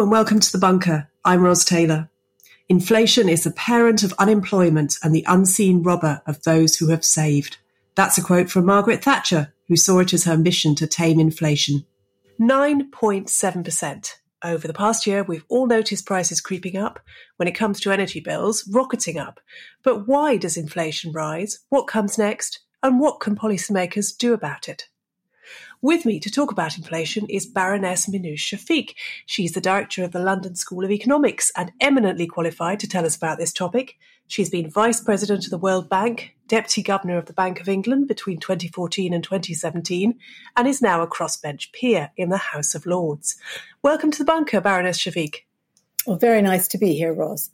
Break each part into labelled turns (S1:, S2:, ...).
S1: And welcome to the bunker. I'm Ros Taylor. Inflation is the parent of unemployment and the unseen robber of those who have saved. That's a quote from Margaret Thatcher, who saw it as her mission to tame inflation. 9.7%. Over the past year, we've all noticed prices creeping up. When it comes to energy bills, rocketing up. But why does inflation rise? What comes next? And what can policymakers do about it? With me to talk about inflation is Baroness Minouche Shafik. She's the director of the London School of Economics and eminently qualified to tell us about this topic. She's been vice president of the World Bank, deputy governor of the Bank of England between 2014 and 2017, and is now a crossbench peer in the House of Lords. Welcome to the bunker, Baroness Shafik.
S2: Well, very nice to be here, Ros.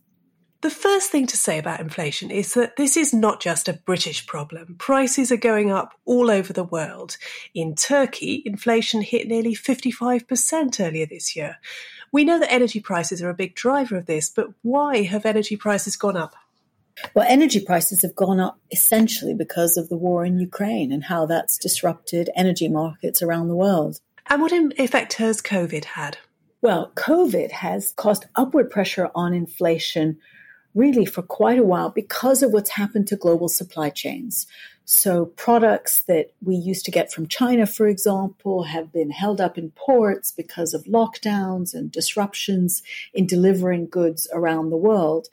S1: The first thing to say about inflation is that this is not just a British problem. Prices are going up all over the world. In Turkey, inflation hit nearly 55% earlier this year. We know that energy prices are a big driver of this, but why have energy prices gone up?
S2: Well, energy prices have gone up essentially because of the war in Ukraine and how that's disrupted energy markets around the world.
S1: And what effect has COVID had?
S2: Well, COVID has caused upward pressure on inflation really for quite a while because of what's happened to global supply chains. So products that we used to get from China, for example, have been held up in ports because of lockdowns and disruptions in delivering goods around the world.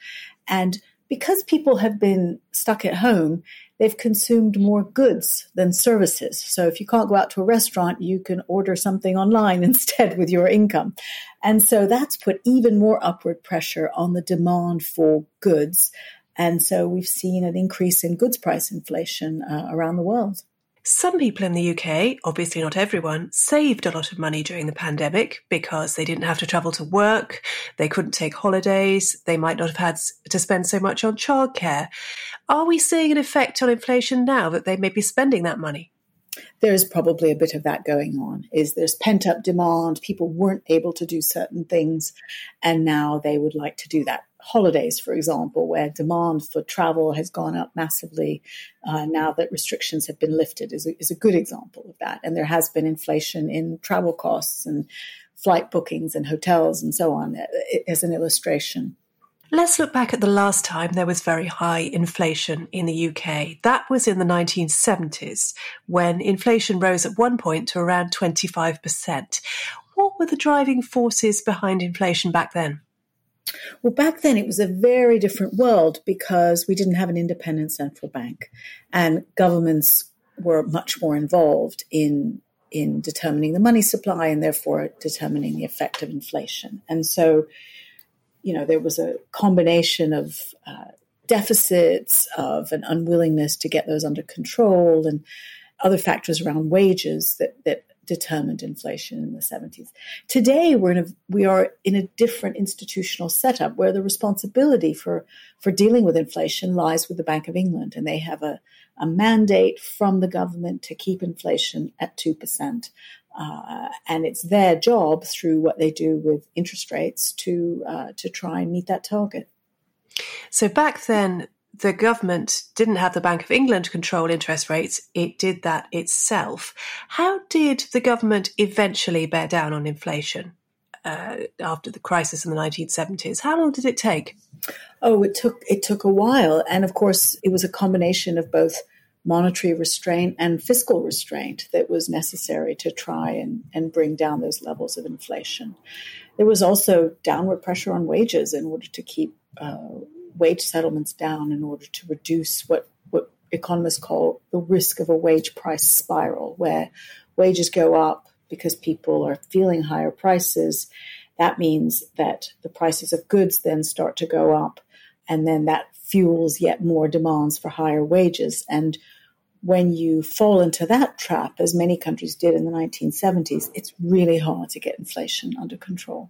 S2: And because people have been stuck at home, they've consumed more goods than services. So if you can't go out to a restaurant, you can order something online instead with your income. And so that's put even more upward pressure on the demand for goods. And so we've seen an increase in goods price inflation uh, around the world.
S1: Some people in the UK, obviously not everyone, saved a lot of money during the pandemic because they didn't have to travel to work, they couldn't take holidays, they might not have had to spend so much on childcare. Are we seeing an effect on inflation now that they may be spending that money?
S2: There's probably a bit of that going on. Is there's pent up demand, people weren't able to do certain things and now they would like to do that holidays, for example, where demand for travel has gone up massively uh, now that restrictions have been lifted, is a, is a good example of that. And there has been inflation in travel costs and flight bookings and hotels and so on uh, as an illustration.
S1: Let's look back at the last time there was very high inflation in the UK. That was in the 1970s when inflation rose at one point to around 25%. What were the driving forces behind inflation back then?
S2: Well, back then it was a very different world because we didn't have an independent central bank, and governments were much more involved in in determining the money supply and therefore determining the effect of inflation. And so, you know, there was a combination of uh, deficits, of an unwillingness to get those under control, and other factors around wages that that determined inflation in the 70s. Today, we're in a, we are in a different institutional setup where the responsibility for, for dealing with inflation lies with the Bank of England, and they have a, a mandate from the government to keep inflation at 2%. Uh, and it's their job through what they do with interest rates to uh, to try and meet that target.
S1: So back then, the government didn't have the Bank of England control interest rates, it did that itself. How did the government eventually bear down on inflation uh, after the crisis in the 1970s? How long did it take?
S2: Oh, it took it took a while, and of course, it was a combination of both monetary restraint and fiscal restraint that was necessary to try and, and bring down those levels of inflation. There was also downward pressure on wages in order to keep uh, wage settlements down in order to reduce what, what economists call the risk of a wage price spiral, where wages go up because people are feeling higher prices. That means that the prices of goods then start to go up, and then that fuels yet more demands for higher wages. And when you fall into that trap, as many countries did in the 1970s, it's really hard to get inflation under control.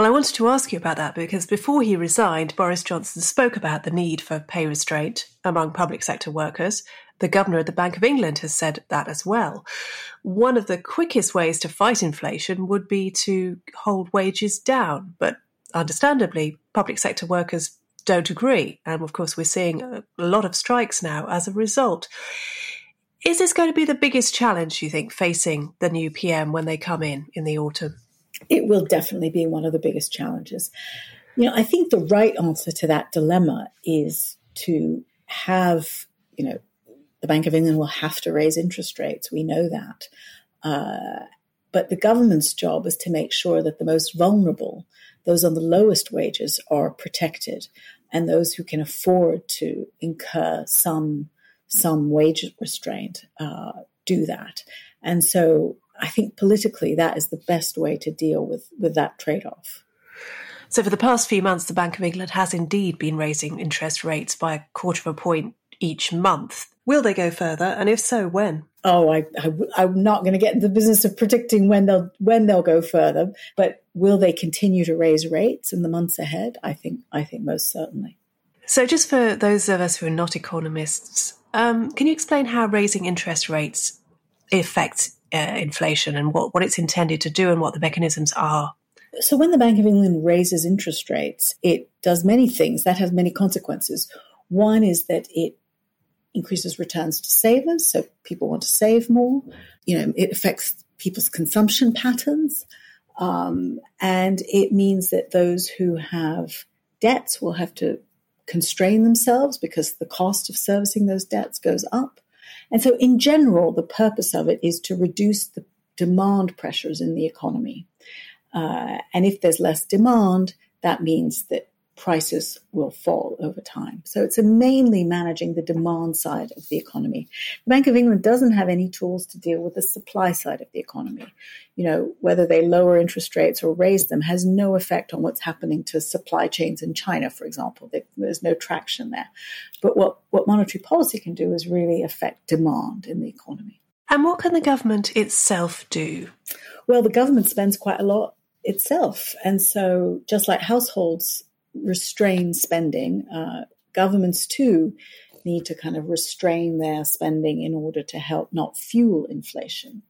S1: Well, I wanted to ask you about that because before he resigned, Boris Johnson spoke about the need for pay restraint among public sector workers. The governor of the Bank of England has said that as well. One of the quickest ways to fight inflation would be to hold wages down, but understandably, public sector workers don't agree. And of course, we're seeing a lot of strikes now as a result. Is this going to be the biggest challenge, you think, facing the new PM when they come in in the autumn?
S2: It will definitely be one of the biggest challenges. You know, I think the right answer to that dilemma is to have, you know, the Bank of England will have to raise interest rates. We know that. Uh, but the government's job is to make sure that the most vulnerable, those on the lowest wages, are protected, and those who can afford to incur some some wage restraint uh, do that. And so, I think politically, that is the best way to deal with with that trade off.
S1: So, for the past few months, the Bank of England has indeed been raising interest rates by a quarter of a point each month. Will they go further? And if so, when?
S2: Oh, I, I, am not going to get into the business of predicting when they'll when they'll go further. But will they continue to raise rates in the months ahead? I think I think most certainly.
S1: So, just for those of us who are not economists, um, can you explain how raising interest rates affects uh, inflation and what, what it's intended to do and what the mechanisms are?
S2: So, when the Bank of England raises interest rates, it does many things that has many consequences. One is that it increases returns to savers, so people want to save more. You know, it affects people's consumption patterns, um, and it means that those who have debts will have to constrain themselves because the cost of servicing those debts goes up. And so, in general, the purpose of it is to reduce the demand pressures in the economy. Uh, and if there's less demand, that means that prices will fall over time. So it's mainly managing the demand side of the economy. The Bank of England doesn't have any tools to deal with the supply side of the economy. You know, whether they lower interest rates or raise them has no effect on what's happening to supply chains in China, for example. There's no traction there. But what, what monetary policy can do is really affect demand in the economy.
S1: And what can the government itself do?
S2: Well, the government spends quite a lot itself. And so, just like households restrain spending. Uh, governments too need to kind of restrain their spending in order to help not fuel inflation.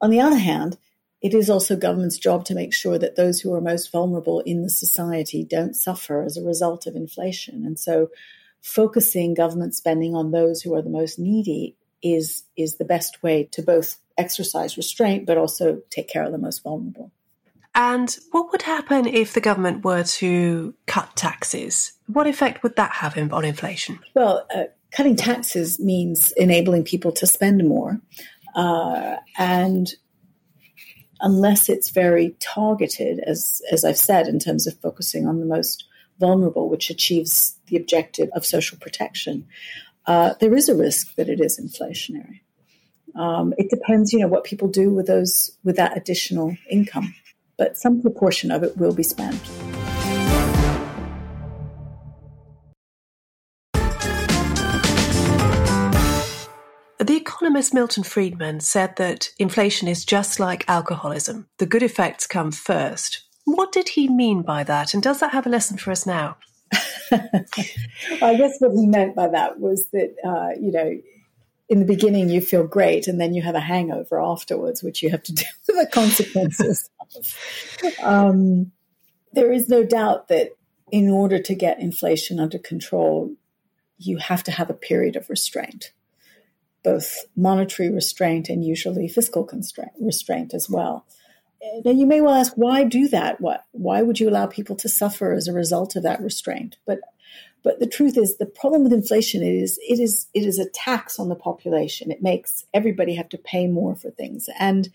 S2: On the other hand, it is also government's job to make sure that those who are most vulnerable in the society don't suffer as a result of inflation. And so focusing government spending on those who are the most needy is is the best way to both exercise restraint but also take care of the most vulnerable.
S1: And what would happen if the government were to cut taxes? What effect would that have on inflation?
S2: Well, uh, cutting taxes means enabling people to spend more. Uh, and unless it's very targeted, as, as I've said, in terms of focusing on the most vulnerable, which achieves the objective of social protection, uh, there is a risk that it is inflationary. Um, it depends, you know, what people do with those with that additional income but some proportion of it will be spent.
S1: The economist Milton Friedman said that inflation is just like alcoholism. The good effects come first. What did he mean by that? And does that have a lesson for us now?
S2: I guess what he meant by that was that, uh, you know, in the beginning you feel great and then you have a hangover afterwards, which you have to deal with the consequences um, there is no doubt that in order to get inflation under control, you have to have a period of restraint, both monetary restraint and usually fiscal constraint, restraint as well. Now, you may well ask, why do that? What, why would you allow people to suffer as a result of that restraint? But but the truth is, the problem with inflation is it is it is a tax on the population. It makes everybody have to pay more for things, and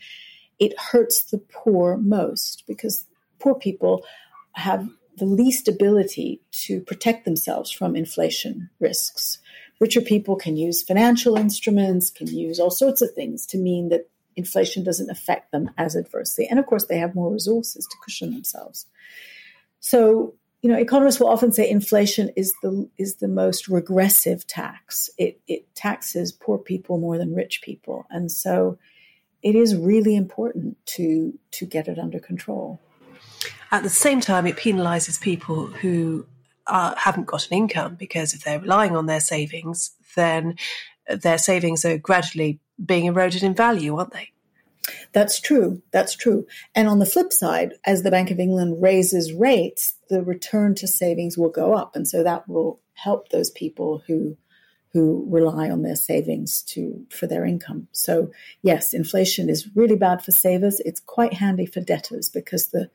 S2: it hurts the poor most because poor people have the least ability to protect themselves from inflation risks. Richer people can use financial instruments, can use all sorts of things to mean that inflation doesn't affect them as adversely. And of course, they have more resources to cushion themselves. So, you know, economists will often say inflation is the is the most regressive tax. It it taxes poor people more than rich people, and so it is really important to to get it under control.
S1: At the same time, it penalises people who uh, haven't got an income because if they're relying on their savings, then their savings are gradually being eroded in value, aren't they?
S2: That's true. That's true. And on the flip side, as the Bank of England raises rates, the return to savings will go up, and so that will help those people who who rely on their savings to for their income. So yes, inflation is really bad for savers. It's quite handy for debtors because the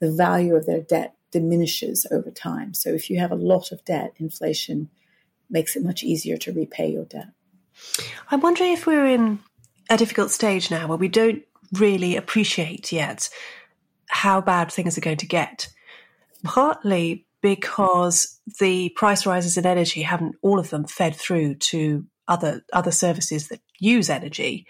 S2: the value of their debt diminishes over time. So if you have a lot of debt, inflation makes it much easier to repay your debt.
S1: I'm wondering if we're in a difficult stage now where we don't really appreciate yet how bad things are going to get. Partly because the price rises in energy haven't all of them fed through to other other services that use energy,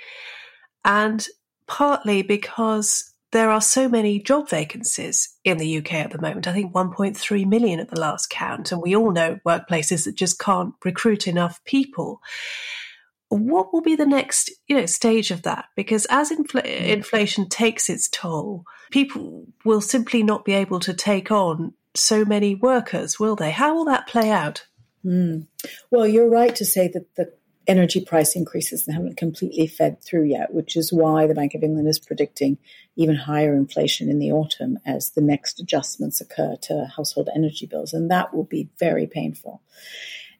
S1: and partly because there are so many job vacancies in the UK at the moment. I think 1.3 million at the last count, and we all know workplaces that just can't recruit enough people. What will be the next, you know, stage of that? Because as infl- mm. inflation takes its toll, people will simply not be able to take on so many workers, will they? How will that play out?
S2: Mm. Well, you're right to say that the energy price increases haven't completely fed through yet, which is why the Bank of England is predicting even higher inflation in the autumn as the next adjustments occur to household energy bills. And that will be very painful.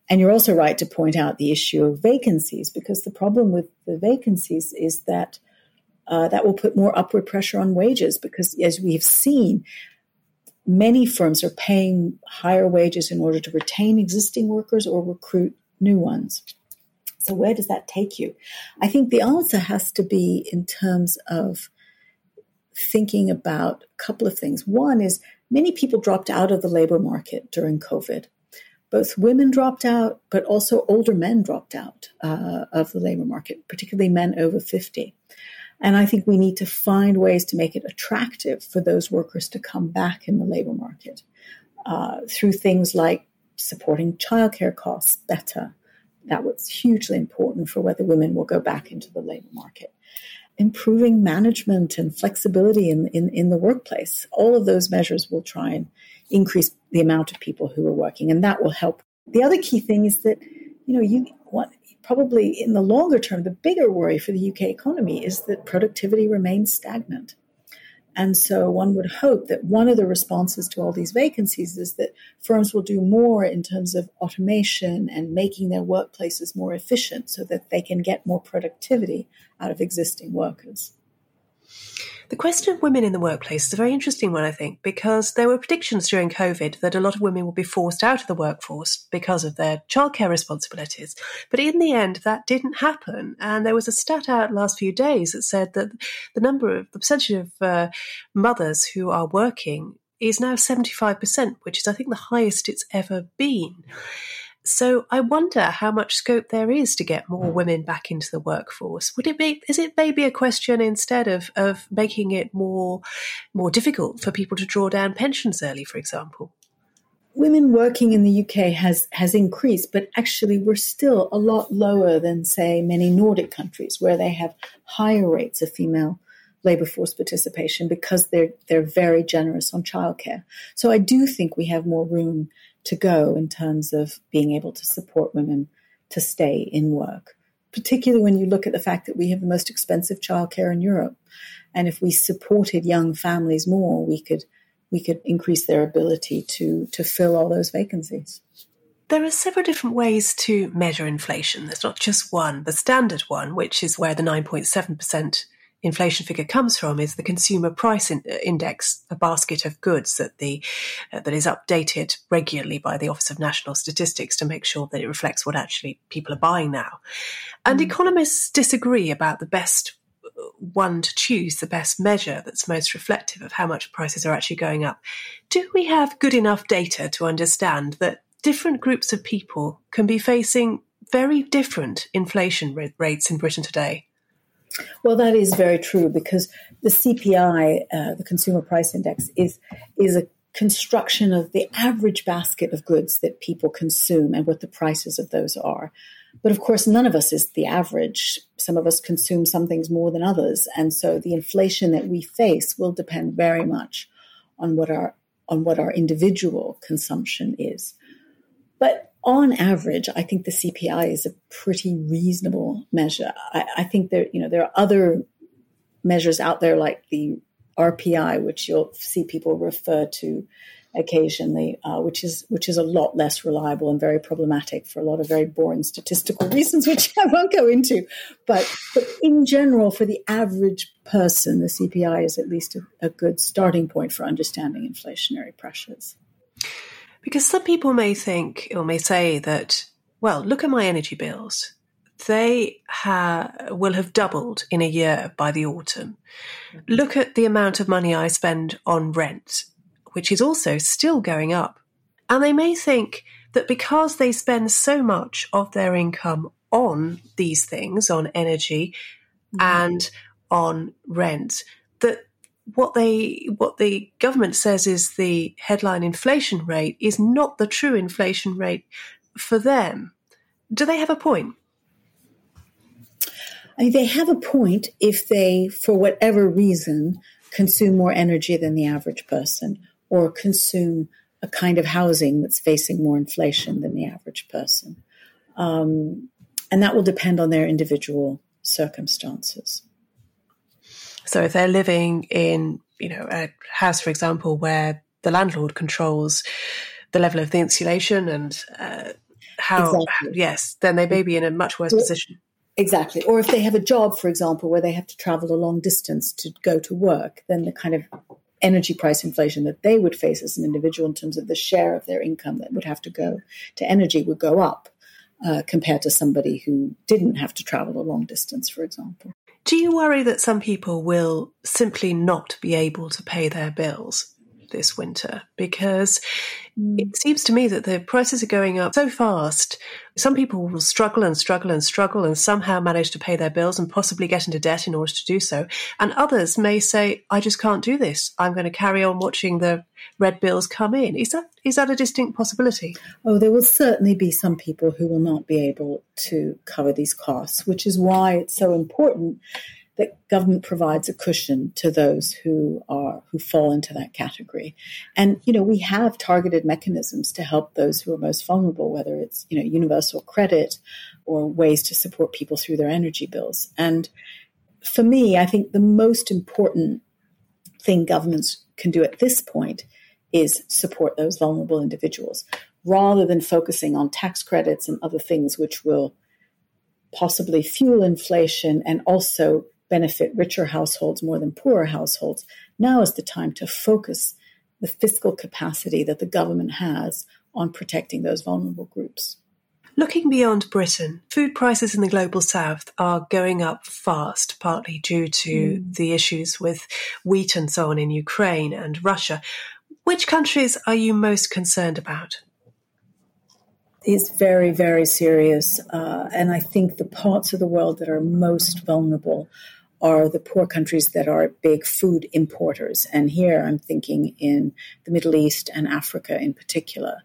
S2: And you're also right to point out the issue of vacancies, because the problem with the vacancies is that uh, that will put more upward pressure on wages, because as we've seen, many firms are paying higher wages in order to retain existing workers or recruit new ones. So, where does that take you? I think the answer has to be in terms of thinking about a couple of things. One is many people dropped out of the labor market during COVID. Both women dropped out, but also older men dropped out uh, of the labor market, particularly men over 50. And I think we need to find ways to make it attractive for those workers to come back in the labor market uh, through things like supporting childcare costs better. That was hugely important for whether women will go back into the labor market. Improving management and flexibility in, in, in the workplace. All of those measures will try and increase the amount of people who are working, and that will help. The other key thing is that, you know, you probably in the longer term, the bigger worry for the UK economy is that productivity remains stagnant. And so one would hope that one of the responses to all these vacancies is that firms will do more in terms of automation and making their workplaces more efficient so that they can get more productivity out of existing workers.
S1: The question of women in the workplace is a very interesting one, I think, because there were predictions during COVID that a lot of women would be forced out of the workforce because of their childcare responsibilities. But in the end, that didn't happen. And there was a stat out last few days that said that the number of the percentage of uh, mothers who are working is now 75%, which is, I think, the highest it's ever been. So I wonder how much scope there is to get more hmm. women back into the workforce. Would it be is it maybe a question instead of, of making it more more difficult for people to draw down pensions early, for example?
S2: Women working in the UK has has increased, but actually we're still a lot lower than say many Nordic countries where they have higher rates of female labor force participation because they're they're very generous on childcare. So I do think we have more room to go in terms of being able to support women to stay in work, particularly when you look at the fact that we have the most expensive childcare in Europe. And if we supported young families more, we could we could increase their ability to to fill all those vacancies.
S1: There are several different ways to measure inflation. There's not just one. The standard one, which is where the 9.7% inflation figure comes from is the consumer price in, uh, index, a basket of goods that the uh, that is updated regularly by the Office of National Statistics to make sure that it reflects what actually people are buying now. And mm. economists disagree about the best uh, one to choose the best measure that's most reflective of how much prices are actually going up. Do we have good enough data to understand that different groups of people can be facing very different inflation rates in Britain today?
S2: Well, that is very true because the CPI, uh, the Consumer Price Index, is is a construction of the average basket of goods that people consume and what the prices of those are. But of course, none of us is the average. Some of us consume some things more than others, and so the inflation that we face will depend very much on what our on what our individual consumption is. But on average, I think the CPI is a pretty reasonable measure. I, I, think there, you know, there are other measures out there like the RPI, which you'll see people refer to occasionally, uh, which is which is a lot less reliable and very problematic for a lot of very boring statistical reasons, which I won't go into. But, but in general, for the average person, the CPI is at least a, a good starting point for understanding inflationary pressures.
S1: Because some people may think or may say that, well, look at my energy bills they ha- will have doubled in a year by the autumn. Mm-hmm. Look at the amount of money I spend on rent, which is also still going up. And they may think that because they spend so much of their income on these things, on energy mm-hmm. and on rent, that what they what the government says is the headline inflation rate is not the true inflation rate for them. Do they have a point?
S2: I mean, they have a point if they, for whatever reason, consume more energy than the average person or consume a kind of housing that's facing more inflation than the average person. Um, and that will depend on their individual circumstances.
S1: So if they're living in, you know, a house, for example, where the landlord controls the level of the insulation and uh, how, exactly. yes, then they may be in a much worse position.
S2: Exactly. Or if they have a job, for example, where they have to travel a long distance to go to work, then the kind of energy price inflation that they would face as an individual in terms of the share of their income that would have to go to energy would go up uh, compared to somebody who didn't have to travel a long distance, for example.
S1: Do you worry that some people will simply not be able to pay their bills? This winter because mm. it seems to me that the prices are going up so fast. Some people will struggle and struggle and struggle and somehow manage to pay their bills and possibly get into debt in order to do so. And others may say, I just can't do this. I'm going to carry on watching the red bills come in. Is that is that a distinct possibility?
S2: Oh, there will certainly be some people who will not be able to cover these costs, which is why it's so important that government provides a cushion to those who are who fall into that category. And you know, we have targeted mechanisms to help those who are most vulnerable, whether it's you know universal credit or ways to support people through their energy bills. And for me, I think the most important thing governments can do at this point is support those vulnerable individuals rather than focusing on tax credits and other things which will possibly fuel inflation and also benefit richer households more than poorer households. Now is the time to focus the fiscal capacity that the government has on protecting those vulnerable groups.
S1: Looking beyond Britain, food prices in the global south are going up fast, partly due to mm. the issues with wheat and so on in Ukraine and Russia. Which countries are you most concerned about?
S2: It's very, very serious. Uh, and I think the parts of the world that are most vulnerable are the poor countries that are big food importers. And here I'm thinking in the Middle East and Africa in particular.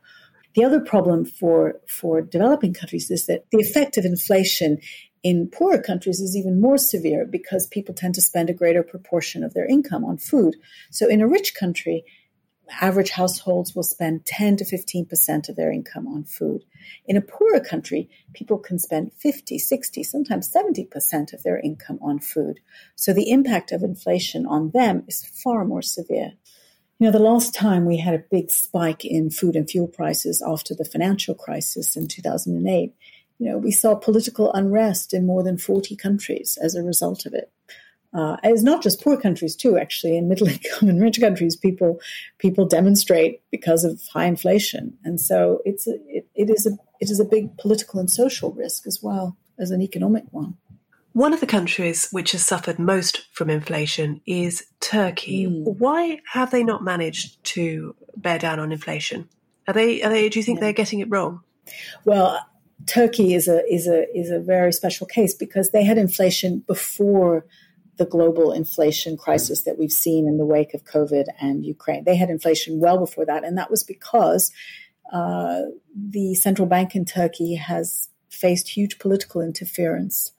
S2: The other problem for, for developing countries is that the effect of inflation in poorer countries is even more severe because people tend to spend a greater proportion of their income on food. So in a rich country, average households will spend 10 to 15% of their income on food. In a poorer country, people can spend 50, 60, sometimes 70% of their income on food. So the impact of inflation on them is far more severe. You know, the last time we had a big spike in food and fuel prices after the financial crisis in 2008, you know, we saw political unrest in more than 40 countries as a result of it. Uh, it's not just poor countries too. Actually, in middle income and rich countries, people people demonstrate because of high inflation, and so it's a, it, it is a it is a big political and social risk as well as an economic one.
S1: One of the countries which has suffered most from inflation is Turkey. Mm. Why have they not managed to bear down on inflation? Are they? Are they? Do you think yeah. they're getting it wrong?
S2: Well, Turkey is a is a is a very special case because they had inflation before the global inflation crisis that we've seen in the wake of COVID and Ukraine. They had inflation well before that, and that was because uh, the central bank in Turkey has faced huge political interference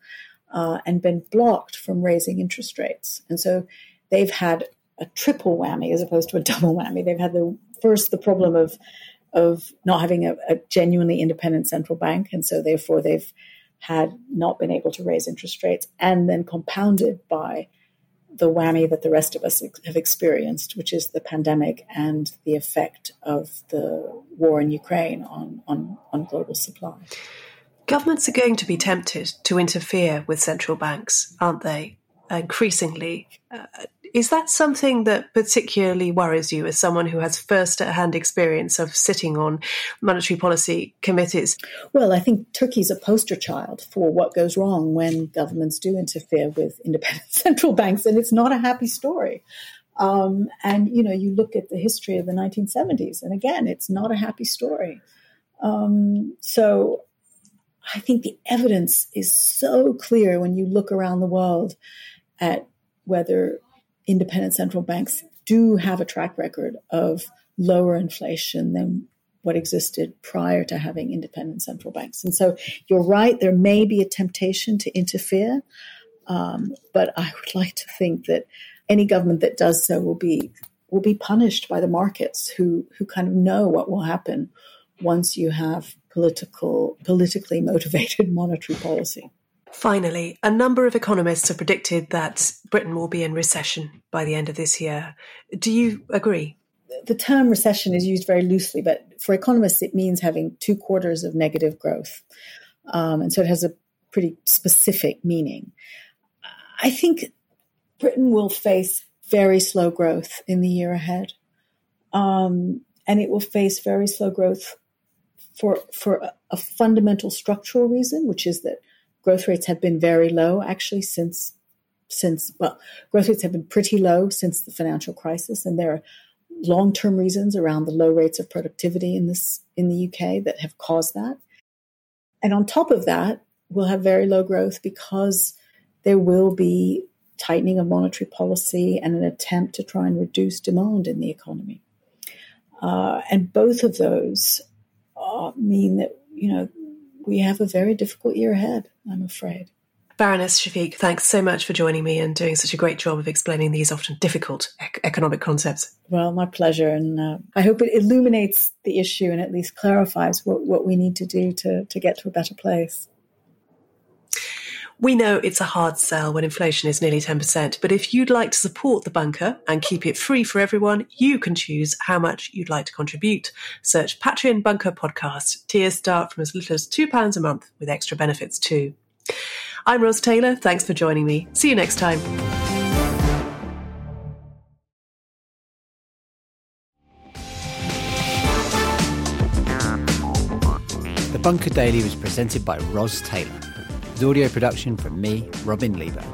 S2: uh, and been blocked from raising interest rates. And so they've had a triple whammy as opposed to a double whammy. They've had the first the problem of of not having a, a genuinely independent central bank, and so therefore they've had not been able to raise interest rates, and then compounded by the whammy that the rest of us have experienced, which is the pandemic and the effect of the war in Ukraine on, on, on global supply.
S1: Governments are going to be tempted to interfere with central banks, aren't they? Increasingly. Uh, is that something that particularly worries you as someone who has first hand experience of sitting on monetary policy committees?
S2: Well, I think Turkey's a poster child for what goes wrong when governments do interfere with independent central banks, and it's not a happy story. Um, and, you know, you look at the history of the 1970s, and again, it's not a happy story. Um, so I think the evidence is so clear when you look around the world at whether independent central banks do have a track record of lower inflation than what existed prior to having independent central banks. And so you're right, there may be a temptation to interfere, um, but I would like to think that any government that does so will be will be punished by the markets who who kind of know what will happen once you have political politically motivated monetary policy.
S1: Finally, a number of economists have predicted that Britain will be in recession by the end of this year. Do you agree?
S2: The term recession is used very loosely, but for economists, it means having two quarters of negative growth. Um, and so it has a pretty specific meaning. I think Britain will face very slow growth in the year ahead. Um, and it will face very slow growth for, for a, a fundamental structural reason, which is that growth rates have been very low actually since since well growth rates have been pretty low since the financial crisis and there are long-term reasons around the low rates of productivity in this in the UK that have caused that. And on top of that we'll have very low growth because there will be tightening of monetary policy and an attempt to try and reduce demand in the economy. Uh, and both of those uh, mean that you know we have a very difficult year ahead, I'm afraid.
S1: Baroness Shafik, thanks so much for joining me and doing such a great job of explaining these often difficult ec- economic concepts.
S2: Well, my pleasure. And uh, I hope it illuminates the issue and at least clarifies what, what we need to do to, to get to a better place.
S1: We know it's a hard sell when inflation is nearly 10%, but if you'd like to support the bunker and keep it free for everyone, you can choose how much you'd like to contribute. Search Patreon Bunker Podcast. Tiers start from as little as £2 a month with extra benefits too. I'm Ros Taylor. Thanks for joining me. See you next time.
S3: The Bunker Daily was presented by Ros Taylor with audio production from me, Robin Leeburn.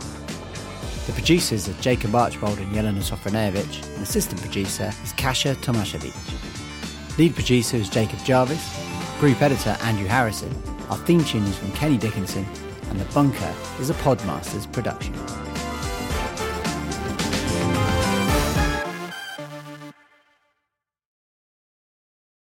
S3: The producers are Jacob Archbold and Jelena Sofronijevic, and assistant producer is Kasia Tomasiewicz. Lead producer is Jacob Jarvis, group editor Andrew Harrison, our theme tune is from Kenny Dickinson, and The Bunker is a Podmasters production.